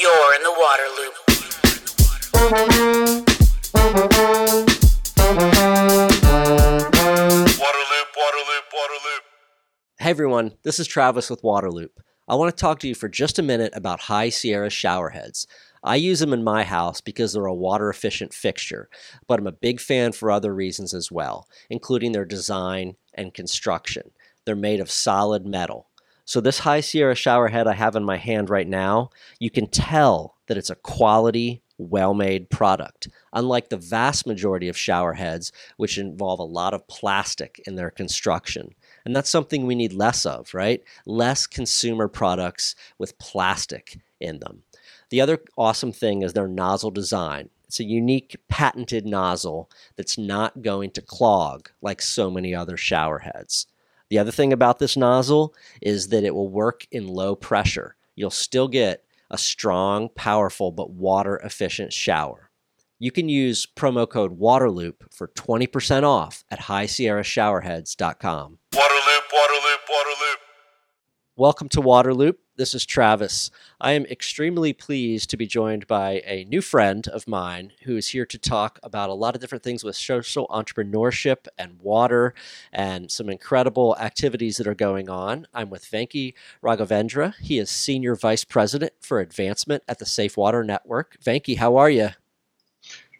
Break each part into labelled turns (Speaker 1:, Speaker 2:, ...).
Speaker 1: You're in the water loop.
Speaker 2: Waterloop, Waterloop, Waterloop.
Speaker 3: Hey everyone, this is Travis with Waterloop. I want to talk to you for just a minute about High Sierra showerheads. I use them in my house because they're a water efficient fixture, but I'm a big fan for other reasons as well, including their design and construction. They're made of solid metal. So, this High Sierra shower head I have in my hand right now, you can tell that it's a quality, well made product. Unlike the vast majority of shower heads, which involve a lot of plastic in their construction. And that's something we need less of, right? Less consumer products with plastic in them. The other awesome thing is their nozzle design. It's a unique patented nozzle that's not going to clog like so many other shower heads. The other thing about this nozzle is that it will work in low pressure. You'll still get a strong, powerful, but water efficient shower. You can use promo code WATERLOOP for 20% off at highsierrashowerheads.com.
Speaker 2: Waterloop, Waterloop.
Speaker 3: Welcome to Waterloop. This is Travis. I am extremely pleased to be joined by a new friend of mine who is here to talk about a lot of different things with social entrepreneurship and water and some incredible activities that are going on. I'm with Venky Raghavendra. He is Senior Vice President for Advancement at the Safe Water Network. Venky, how are you?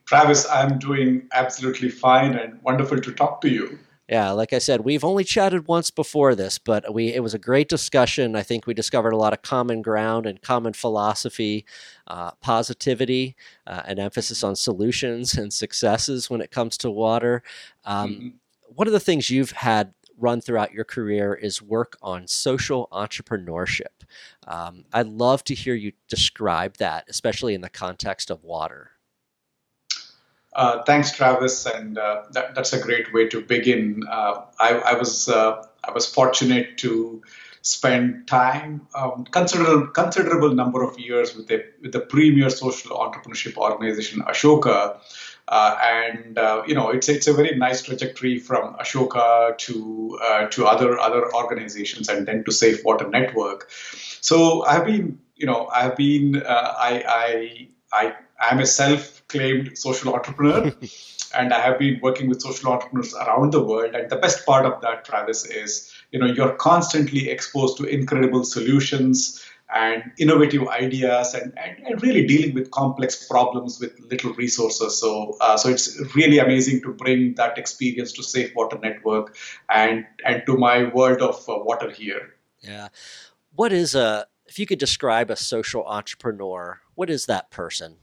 Speaker 4: Travis, I'm doing absolutely fine and wonderful to talk to you.
Speaker 3: Yeah, like I said, we've only chatted once before this, but we it was a great discussion. I think we discovered a lot of common ground and common philosophy, uh, positivity, uh, an emphasis on solutions and successes when it comes to water. Um,
Speaker 4: Mhm.
Speaker 3: One of the things you've had run throughout your career is work on social entrepreneurship. Um, I'd love to hear you describe that, especially in the context of water.
Speaker 4: Uh, thanks, Travis, and uh, that, that's a great way to begin. Uh, I, I was uh, I was fortunate to spend time, um, considerable considerable number of years with the with the premier social entrepreneurship organization Ashoka, uh, and uh, you know it's it's a very nice trajectory from Ashoka to to other other organizations and then to Safe Water Network. So I've been you know I've been I I I am a self-claimed social entrepreneur. and I have been working with social entrepreneurs around the world. And the best part of that, Travis, is you know you're constantly exposed to incredible solutions and innovative ideas, and, and, and really dealing with complex problems with little resources. So uh, so it's really amazing to bring that experience to Safe Water Network and and to my world of uh, water here.
Speaker 3: Yeah. What is a, if you could describe a social entrepreneur, what is that person?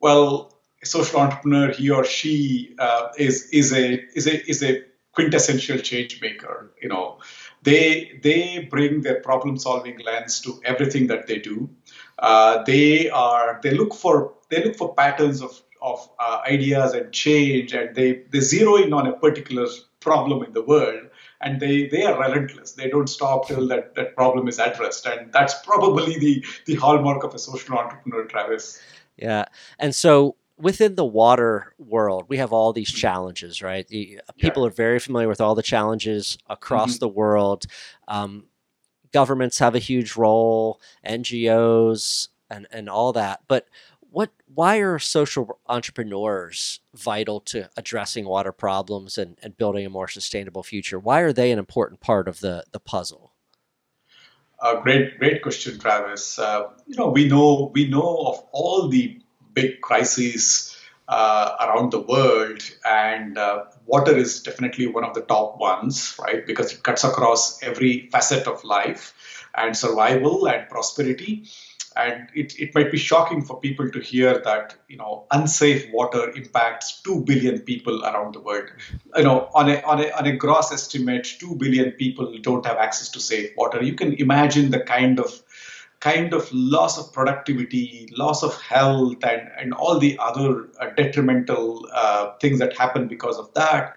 Speaker 4: Well, a social entrepreneur, he or she uh, is is a is a is a quintessential change maker. You know, they they bring their problem solving lens to everything that they do. Uh, they are they look for they look for patterns of of uh, ideas and change, and they they zero in on a particular problem in the world. And they, they are relentless. They don't stop till that, that problem is addressed. And that's probably the, the hallmark of a social entrepreneur, Travis.
Speaker 3: Yeah. And so within the water world, we have all these challenges, right? The, people are very familiar with all the challenges across
Speaker 4: Mhm.
Speaker 3: the world. Um, governments have a huge role, NGOs, and, and all that. But what? Why are social entrepreneurs vital to addressing water problems and, and building a more sustainable future? Why are they an important part of the, the puzzle?
Speaker 4: Uh, great, great question, Travis. Uh, you know, we know we know of all the big crises uh, around the world, and uh, water is definitely one of the top ones, right? Because it cuts across every facet of life and survival and prosperity. And it, it might be shocking for people to hear that you know unsafe water impacts two billion people around the world. You know, on a on a on a gross estimate, two billion people don't have access to safe water. You can imagine the kind of kind of loss of productivity, loss of health, and, and all the other uh, detrimental uh, things that happen because of that.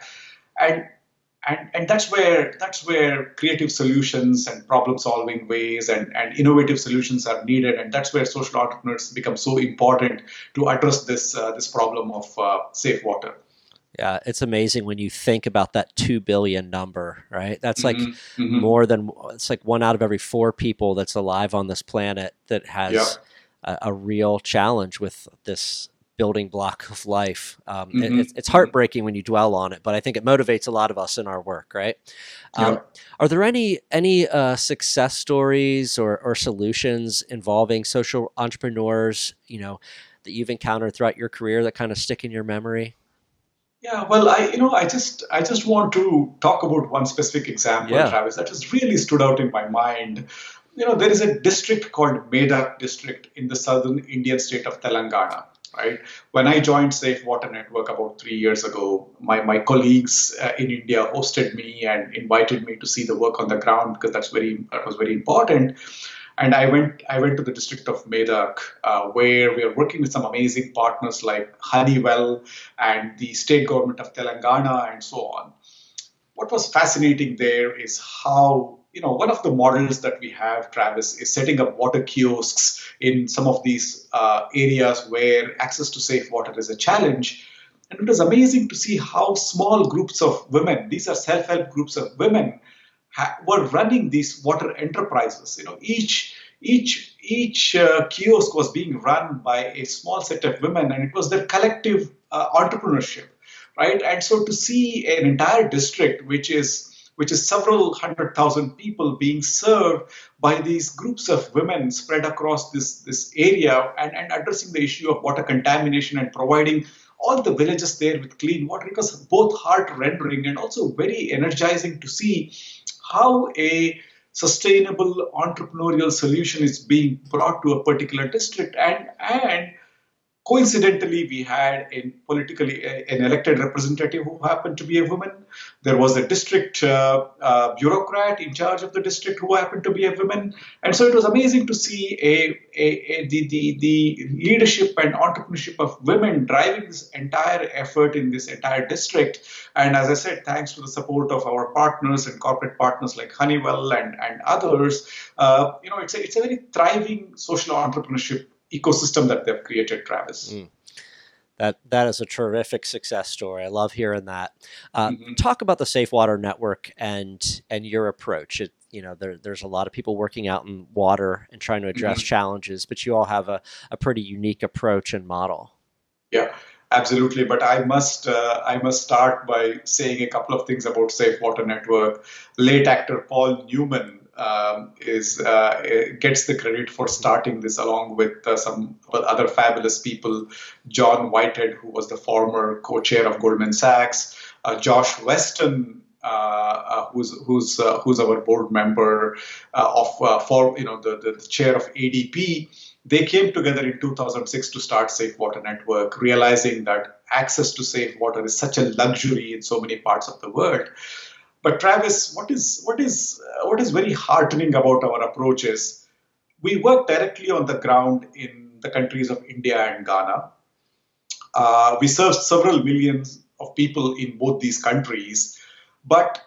Speaker 4: And, and and that's where that's where creative solutions and problem solving ways and, and innovative solutions are needed. And that's where social entrepreneurs become so important to address this uh, this problem of uh, safe water.
Speaker 3: Yeah, it's amazing when you think about that 2 billion number, right? That's like
Speaker 4: Mhm, mhm.
Speaker 3: more than it's like one out of every four people that's alive on this planet that has
Speaker 4: Yeah.
Speaker 3: a, a real challenge with this building block of life. Um, it-
Speaker 4: Mhm,
Speaker 3: it's, it's heartbreaking when you dwell on it, but I think it motivates a lot of us in our work, right? Um,
Speaker 4: Yeah.
Speaker 3: Are there any any uh, success stories or, or solutions involving social entrepreneurs, you know, that you've encountered throughout your career that kind of stick in your memory?
Speaker 4: Yeah, well, I you know I just I just want to talk about one specific example,
Speaker 3: Yeah.
Speaker 4: Travis, that has really stood out in my mind. You know, there is a district called Medak district in the southern Indian state of Telangana. Right. When I joined Safe Water Network about three years ago, my, my colleagues uh, in India hosted me and invited me to see the work on the ground because that's very that was very important. And I went I went to the district of Medak, uh, where we are working with some amazing partners like Honeywell and the state government of Telangana and so on. What was fascinating there is how you know one of the models that we have, Travis, is setting up water kiosks in some of these uh, areas where access to safe water is a challenge. And it was amazing to see how small groups of women, these are self-help groups of women, ha- were running these water enterprises. You know, each each each uh, kiosk was being run by a small set of women, and it was their collective uh, entrepreneurship, right? And so to see an entire district, which is which is several hundred thousand people being served by these groups of women spread across this, this area and, and addressing the issue of water contamination and providing all the villages there with clean water. It was both heart rendering and also very energizing to see how a sustainable entrepreneurial solution is being brought to a particular district and and coincidentally we had a politically an elected representative who happened to be a woman. There was a district uh, uh, bureaucrat in charge of the district who happened to be a woman. And so it was amazing to see a, a, a the, the, the leadership and entrepreneurship of women driving this entire effort in this entire district. And as i said thanks to the support of our partners and corporate partners like honeywell and, and others uh, you know it's a, it's a very thriving social entrepreneurship ecosystem that they've created, Travis.
Speaker 3: Mm. That that is a terrific success story. I love hearing that. Uh,
Speaker 4: Mhm.
Speaker 3: Talk about the Safe Water Network and and your approach. It, you know, there, there's a lot of people working out in water and trying to address
Speaker 4: Mhm.
Speaker 3: challenges, but you all have a, a pretty unique approach and model.
Speaker 4: Yeah, absolutely. But I must uh, I must start by saying a couple of things about Safe Water Network. Late actor Paul Newman um, is uh, gets the credit for starting this, along with uh, some other fabulous people. John Whitehead, who was the former co-chair of Goldman Sachs, uh, Josh Weston. Uh, uh, who's who's uh, who's our board member of for you know the, the chair of ADP they came together in 2006 to start Safe Water Network, realizing that access to safe water is such a luxury in so many parts of the world. But Travis, what is what is what is very heartening about our approach is we work directly on the ground in the countries of India and Ghana. Uh, we serve several millions of people in both these countries, but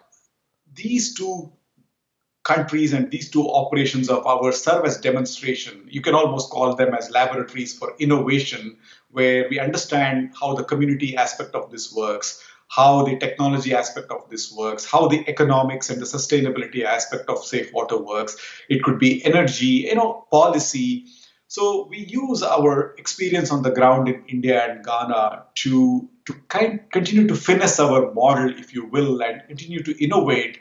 Speaker 4: these two countries and these two operations of our service demonstration, you can almost call them as laboratories for innovation, where we understand how the community aspect of this works, how the technology aspect of this works, how the economics and the sustainability aspect of safe water works. It could be energy, you know, policy. So we use our experience on the ground in India and Ghana to to kind continue to finesse our model, if you will, and continue to innovate.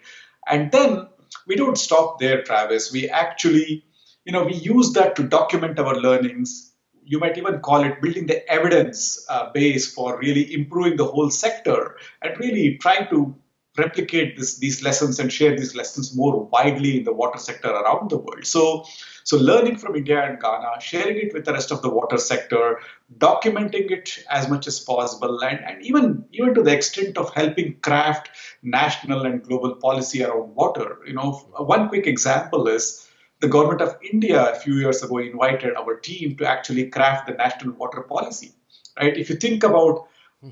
Speaker 4: And then we don't stop there, Travis. We actually, you know, we use that to document our learnings. You might even call it building the evidence uh, base for really improving the whole sector and really trying to replicate this, these lessons and share these lessons more widely in the water sector around the world. So, so learning from India and Ghana, sharing it with the rest of the water sector, documenting it as much as possible, and, and even even to the extent of helping craft national and global policy around water. You know, one quick example is the government of India a few years ago invited our team to actually craft the national water policy. Right? If you think about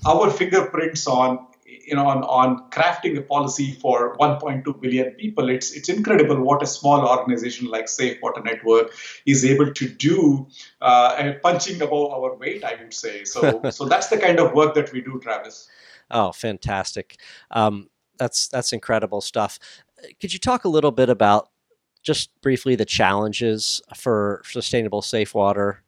Speaker 4: our fingerprints on you know on, on crafting a policy for 1.2 billion people it's it's incredible what a small organization like safe water network is able to do uh, and punching above our weight i would say so so that's the kind of work that we do travis
Speaker 3: Oh, fantastic! Um, that's that's incredible stuff. Could you talk a little bit about just briefly the challenges for sustainable safe water?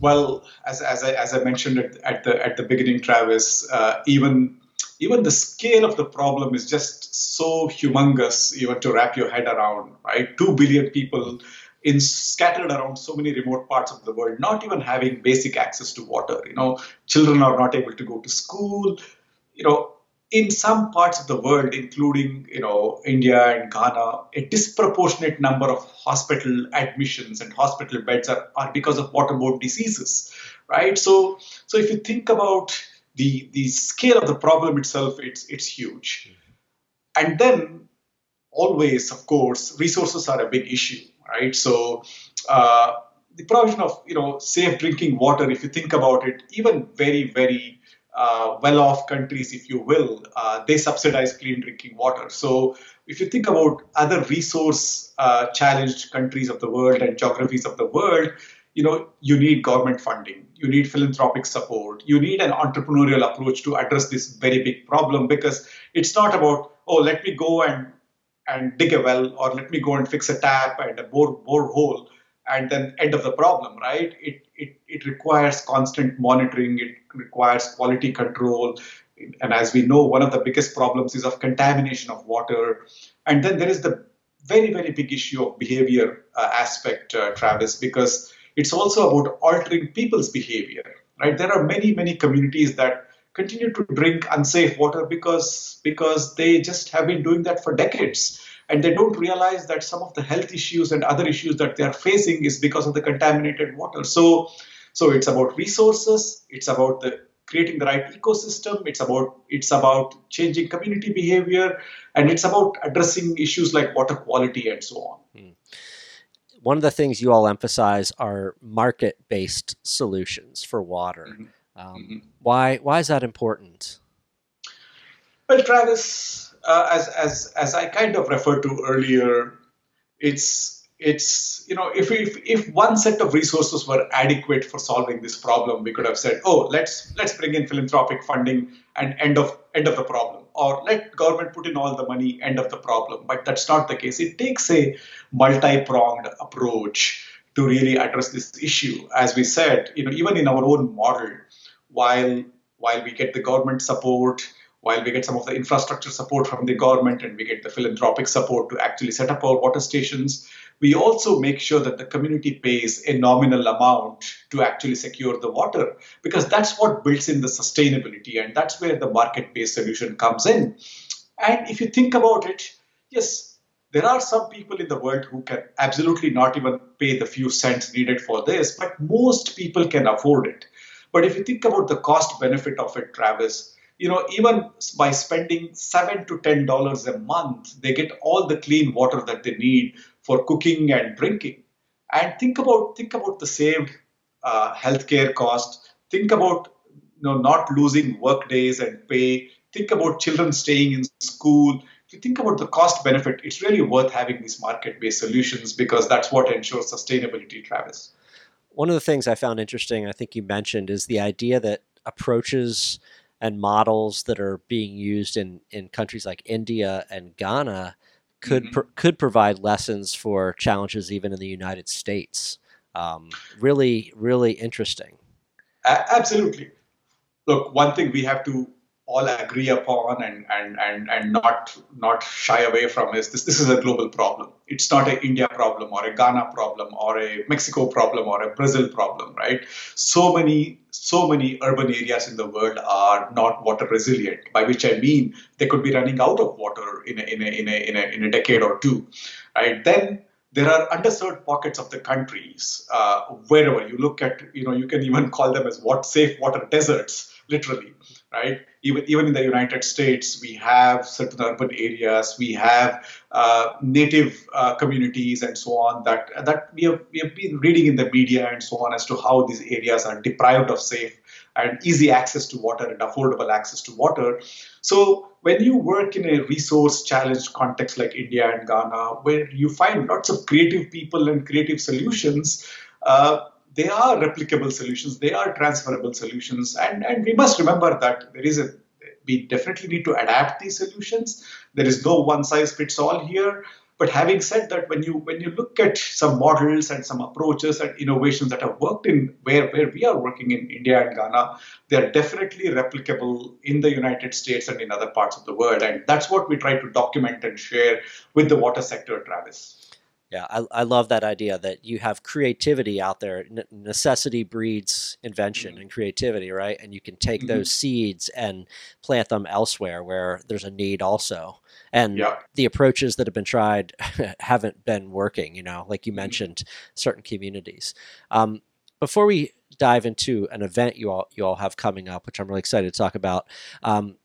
Speaker 4: Well, as, as, I, as I mentioned at, at the at the beginning, Travis, uh, even even the scale of the problem is just so humongous, even to wrap your head around. Right, two billion people in scattered around so many remote parts of the world, not even having basic access to water. You know, children are not able to go to school. You know, in some parts of the world, including you know India and Ghana, a disproportionate number of hospital admissions and hospital beds are, are because of waterborne diseases, right? So, so if you think about the the scale of the problem itself, it's it's huge, and then always, of course, resources are a big issue, right? So. Uh, the provision of you know safe drinking water, if you think about it, even very very uh, well-off countries, if you will, uh, they subsidize clean drinking water. So if you think about other resource-challenged uh, countries of the world and geographies of the world, you know you need government funding, you need philanthropic support, you need an entrepreneurial approach to address this very big problem because it's not about oh let me go and and dig a well or let me go and fix a tap and a bore bore and then end of the problem, right? It, it, it requires constant monitoring, it requires quality control. And as we know, one of the biggest problems is of contamination of water. And then there is the very, very big issue of behavior uh, aspect, uh, Travis, because it's also about altering people's behavior, right? There are many, many communities that continue to drink unsafe water because because they just have been doing that for decades and they don't realize that some of the health issues and other issues that they are facing is because of the contaminated water so so it's about resources it's about the creating the right ecosystem it's about it's about changing community behavior and it's about addressing issues like water quality and so on hmm.
Speaker 3: one of the things you all emphasize are market-based solutions for water mm-hmm. Um, mm-hmm. why why is that important
Speaker 4: well travis uh, as as as I kind of referred to earlier, it's it's you know if, if if one set of resources were adequate for solving this problem, we could have said, oh, let's let's bring in philanthropic funding and end of end of the problem, or let government put in all the money, end of the problem. But that's not the case. It takes a multi-pronged approach to really address this issue. As we said, you know, even in our own model, while while we get the government support while we get some of the infrastructure support from the government and we get the philanthropic support to actually set up our water stations, we also make sure that the community pays a nominal amount to actually secure the water because that's what builds in the sustainability and that's where the market based solution comes in. And if you think about it, yes, there are some people in the world who can absolutely not even pay the few cents needed for this, but most people can afford it. But if you think about the cost benefit of it, Travis, you know, even by spending seven to ten dollars a month, they get all the clean water that they need for cooking and drinking. And think about think about the saved uh, healthcare cost. Think about you know not losing work days and pay. Think about children staying in school. If you think about the cost benefit, it's really worth having these market-based solutions because that's what ensures sustainability, Travis.
Speaker 3: One of the things I found interesting, I think you mentioned, is the idea that approaches and models that are being used in, in countries like India and Ghana could mm-hmm. pro- could provide lessons for challenges even in the United States. Um, really, really interesting.
Speaker 4: absolutely. Look, one thing we have to all agree upon and, and, and, and not not shy away from is this this is a global problem. It's not an India problem or a Ghana problem or a Mexico problem or a Brazil problem, right? So many so many urban areas in the world are not water resilient, by which I mean they could be running out of water in a, in a, in a, in a, in a decade or two, right? Then there are underserved pockets of the countries uh, wherever you look at, you know, you can even call them as what safe water deserts, literally, right? Even, even in the United States, we have certain urban areas, we have uh, native uh, communities and so on that, that we, have, we have been reading in the media and so on as to how these areas are deprived of safe and easy access to water and affordable access to water. So when you work in a resource challenged context like India and Ghana, where you find lots of creative people and creative solutions, uh, they are replicable solutions, they are transferable solutions, and, and we must remember that there is a we definitely need to adapt these solutions. There is no one size fits all here. But having said that, when you when you look at some models and some approaches and innovations that have worked in where, where we are working in India and Ghana, they are definitely replicable in the United States and in other parts of the world. And that's what we try to document and share with the water sector, Travis.
Speaker 3: Yeah, I, I love that idea that you have creativity out there. necessity breeds invention mm-hmm. and creativity, right? And you can take mm-hmm. those seeds and plant them elsewhere where there's a need also. And yeah. the approaches that have been tried haven't been working, you know, like you mm-hmm. mentioned, certain communities. Um, before we dive into an event you all you all have coming up, which I'm really excited to talk about, um,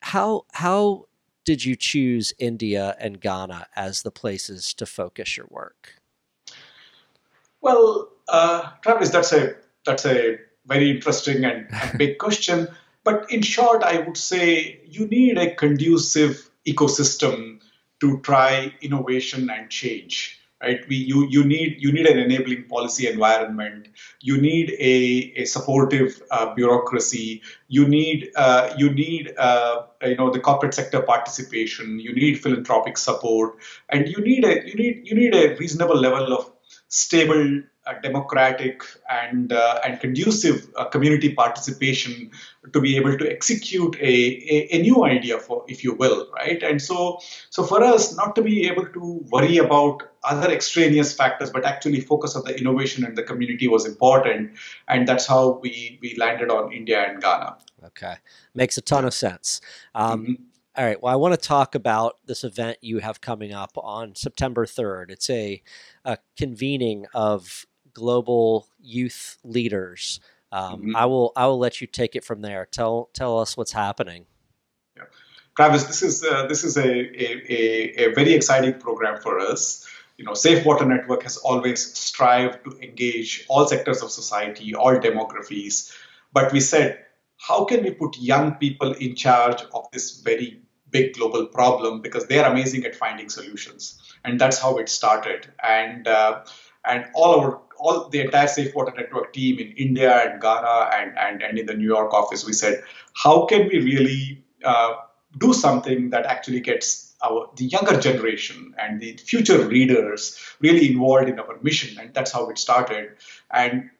Speaker 3: how how did you choose India and Ghana as the places to focus your work?
Speaker 4: Well, uh, Travis, that's a that's a very interesting and, and big question. But in short, I would say you need a conducive ecosystem to try innovation and change right? We you you need you need an enabling policy environment. You need a, a supportive uh, bureaucracy. You need uh, you need uh, you know the corporate sector participation. You need philanthropic support. And you need a you need you need a reasonable level of stable democratic and uh, and conducive uh, community participation to be able to execute a, a, a, new idea for if you will right and so so for us not to be able to worry about other extraneous factors but actually focus on the innovation and the community was important and that's how we we landed on india and ghana
Speaker 3: okay makes a ton of sense um, mm-hmm. All right. Well, I want to talk about this event you have coming up on September 3rd. It's a, a convening of global youth leaders. Um, mm-hmm. I will I will let you take it from there. Tell tell us what's happening.
Speaker 4: Yeah. Travis, this is uh, this is a, a, a, very exciting program for us. You know, Safe Water Network has always strived to engage all sectors of society, all demographies. But we said, how can we put young people in charge of this very big global problem because they are amazing at finding solutions, and that's how it started. And uh, and all our all the entire Safe Water Network team in India and Ghana and, and, and in the New York office, we said, how can we really uh, do something that actually gets our the younger generation and the future readers really involved in our mission, and that's how it started. And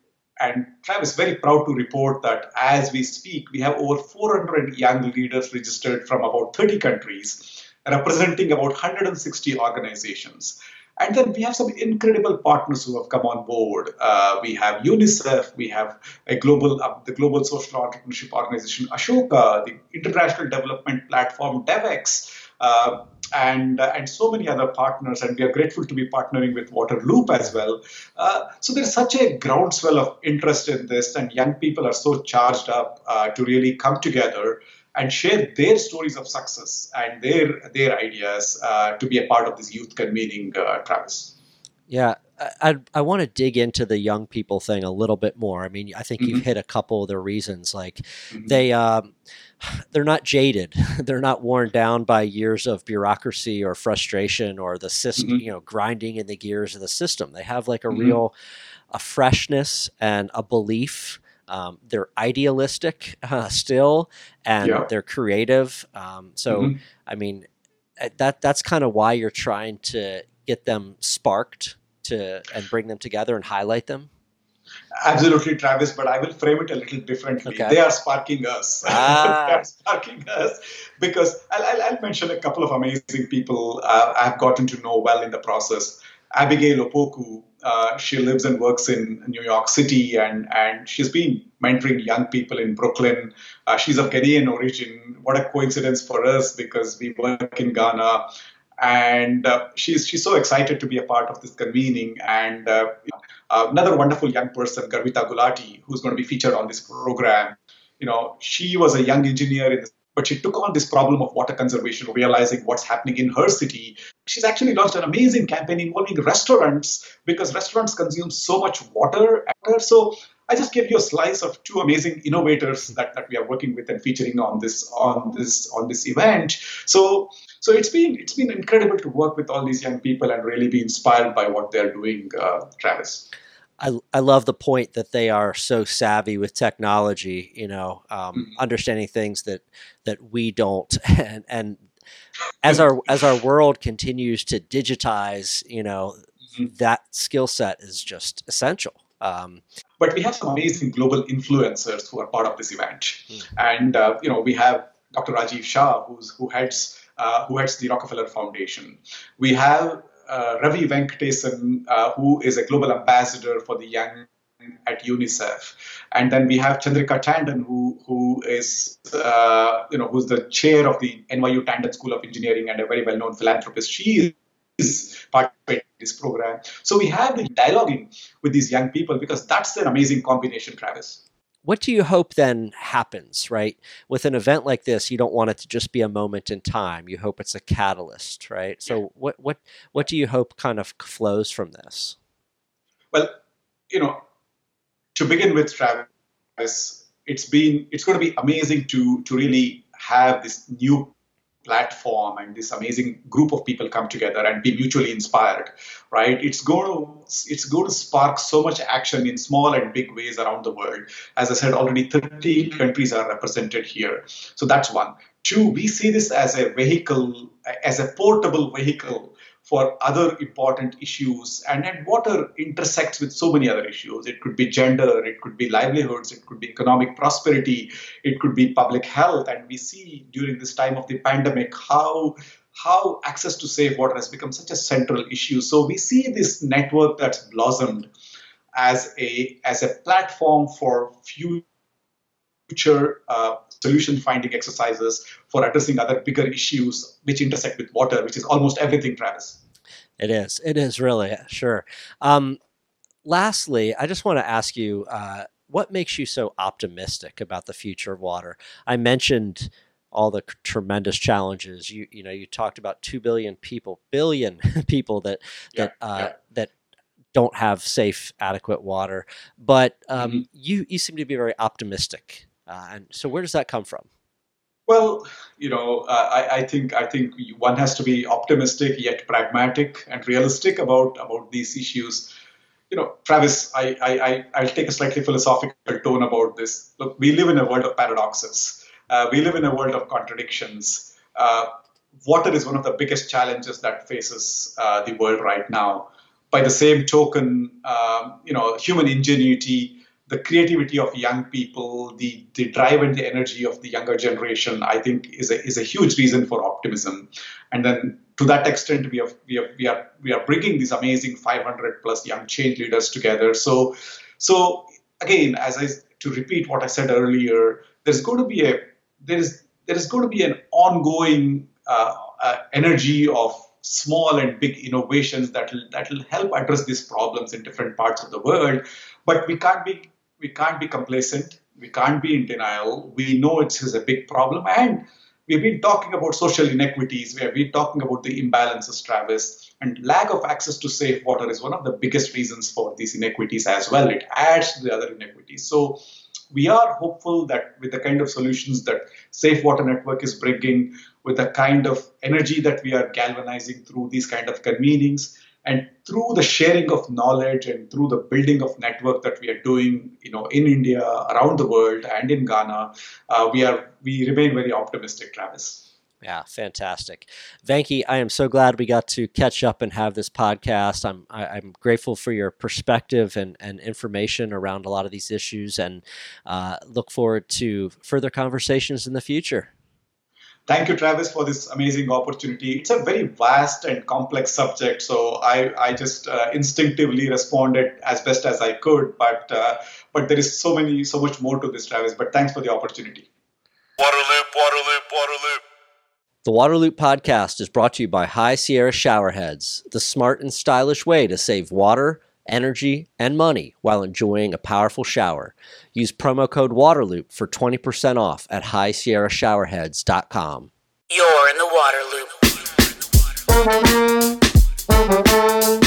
Speaker 4: and Travis, very proud to report that as we speak, we have over 400 young leaders registered from about 30 countries, representing about 160 organizations. And then we have some incredible partners who have come on board. Uh, we have UNICEF, we have a global, uh, the global social entrepreneurship organization Ashoka, the international development platform DevEx, uh, and uh, and so many other partners. And we are grateful to be partnering with Waterloop as well. Uh, so there's such a groundswell of interest in this, and young people are so charged up uh, to really come together and share their stories of success and their their ideas uh, to be a part of this youth convening, uh, Travis.
Speaker 3: Yeah, I I want to dig into the young people thing a little bit more. I mean, I think mm-hmm. you've hit a couple of the reasons. Like mm-hmm. they um, they're not jaded. they're not worn down by years of bureaucracy or frustration or the system, mm-hmm. you know, grinding in the gears of the system. They have like a mm-hmm. real a freshness and a belief um, they're idealistic uh, still, and yeah. they're creative. Um, so, mm-hmm. I mean, eh, that that's kind of why you're trying to get them sparked to and bring them together and highlight them.
Speaker 4: Absolutely, Travis, but I will frame it a little differently. Okay. They are sparking us. Ah. they are sparking us because I'll, I'll, I'll, mention a couple of amazing people uh, I've gotten to know well in the process. Abigail Opoku, uh, she lives and works in New York City, and and she's been mentoring young people in Brooklyn. Uh, she's of Ghanaian origin. What a coincidence for us because we work in Ghana, and uh, she's she's so excited to be a part of this convening. And uh, another wonderful young person, Garvita Gulati, who's going to be featured on this program. You know, she was a young engineer in the but she took on this problem of water conservation, realizing what's happening in her city. She's actually launched an amazing campaign involving restaurants because restaurants consume so much water. So I just gave you a slice of two amazing innovators that, that we are working with and featuring on this on this on this event. So so it's been it's been incredible to work with all these young people and really be inspired by what they're doing, uh, Travis.
Speaker 3: I, love the point that they are so savvy with technology, you know, um, mm-hmm. understanding things that that we don't, and and as our as our world continues to digitize, you know, mm-hmm. that skill set is just essential. Um,
Speaker 4: but we have some amazing global influencers who are part of this event, mm-hmm. and uh, you know, we have Dr. Rajiv Shah, who's who heads uh, who heads the Rockefeller Foundation. We have uh, Ravi Venkatesan, uh, who is a global ambassador for the young at UNICEF, and then we have Chandrika Tandon, who who is uh, you know who's the chair of the NYU Tandon School of Engineering and a very well known philanthropist. She is participating in this program. So we have the dialoguing with these young people because that's an amazing combination, Travis
Speaker 3: what do you hope then happens right? With an event like this you don't want it to just be a moment in time. You hope it's a catalyst right? So yeah. what what what do you hope kind of flows from this?
Speaker 4: Well you know to begin with travis it's been it's going to be amazing to to really have this new platform and this amazing group of people come together and be mutually inspired right? It's going to it's going to spark so much action in small and big ways around the world. As i said already 13 countries are represented here. So that's one. Two we see this as a vehicle as a portable vehicle for other important issues. And, and water intersects with so many other issues. It could be gender, it could be livelihoods, it could be economic prosperity, it could be public health. And we see during this time of the pandemic how how access to safe water has become such a central issue. So we see this network that's blossomed as a as a platform for future uh, solution finding exercises for addressing other bigger issues which intersect with water, which is almost everything, Travis.
Speaker 3: It is. It is really sure. Um, lastly, I just want to ask you. Uh, what makes you so optimistic about the future of water? I mentioned all the tremendous challenges. You you know you talked about two billion people, billion people that yeah, that uh, yeah. that don't have safe, adequate water. But um, mm-hmm. you you seem to be very optimistic uh, and so, where does that come from?
Speaker 4: Well, you know, uh, I, I, think I think one has to be optimistic yet pragmatic and realistic about about these issues. You know, Travis, I, I, I will take a slightly philosophical tone about this. Look, we live in a world of paradoxes. Uh, we live in a world of contradictions. Uh, water is one of the biggest challenges that faces uh, the world right now. By the same token, um, you know, human ingenuity the creativity of young people, the, the drive and the energy of the younger generation, I think is a, is a huge reason for optimism. And then to that extent, we have, we have, we are we are bringing these amazing 500 plus young change leaders together. So so again, as I to repeat what I said earlier, there's going to be a there is there is going to be an ongoing uh, uh, energy of small and big innovations that will that will help address these problems in different parts of the world. But we can't be we can't be complacent. We can't be in denial. We know it is a big problem. And we've been talking about social inequities. We have been talking about the imbalances, Travis. And lack of access to safe water is one of the biggest reasons for these inequities as well. It adds to the other inequities. So we are hopeful that with the kind of solutions that Safe Water Network is bringing, with the kind of energy that we are galvanizing through these kind of convenings, and through the sharing of knowledge and through the building of network that we are doing you know in india around the world and in ghana uh, we are we remain very optimistic travis
Speaker 3: yeah, fantastic, Venky. I am so glad we got to catch up and have this podcast. I'm I, am i am grateful for your perspective and, and information around a lot of these issues, and uh, look forward to further conversations in the future.
Speaker 4: Thank you, Travis, for this amazing opportunity. It's a very vast and complex subject, so I, I just uh, instinctively responded as best as I could. But uh, but there is so many, so much more to this, Travis. But thanks for the opportunity.
Speaker 2: Waterloop, Waterloop, Waterloop.
Speaker 3: The Waterloop podcast is brought to you by High Sierra Showerheads, the smart and stylish way to save water energy, and money while enjoying a powerful shower. Use promo code WATERLOOP for 20% off at highsierrashowerheads.com.
Speaker 1: You're in the Waterloop.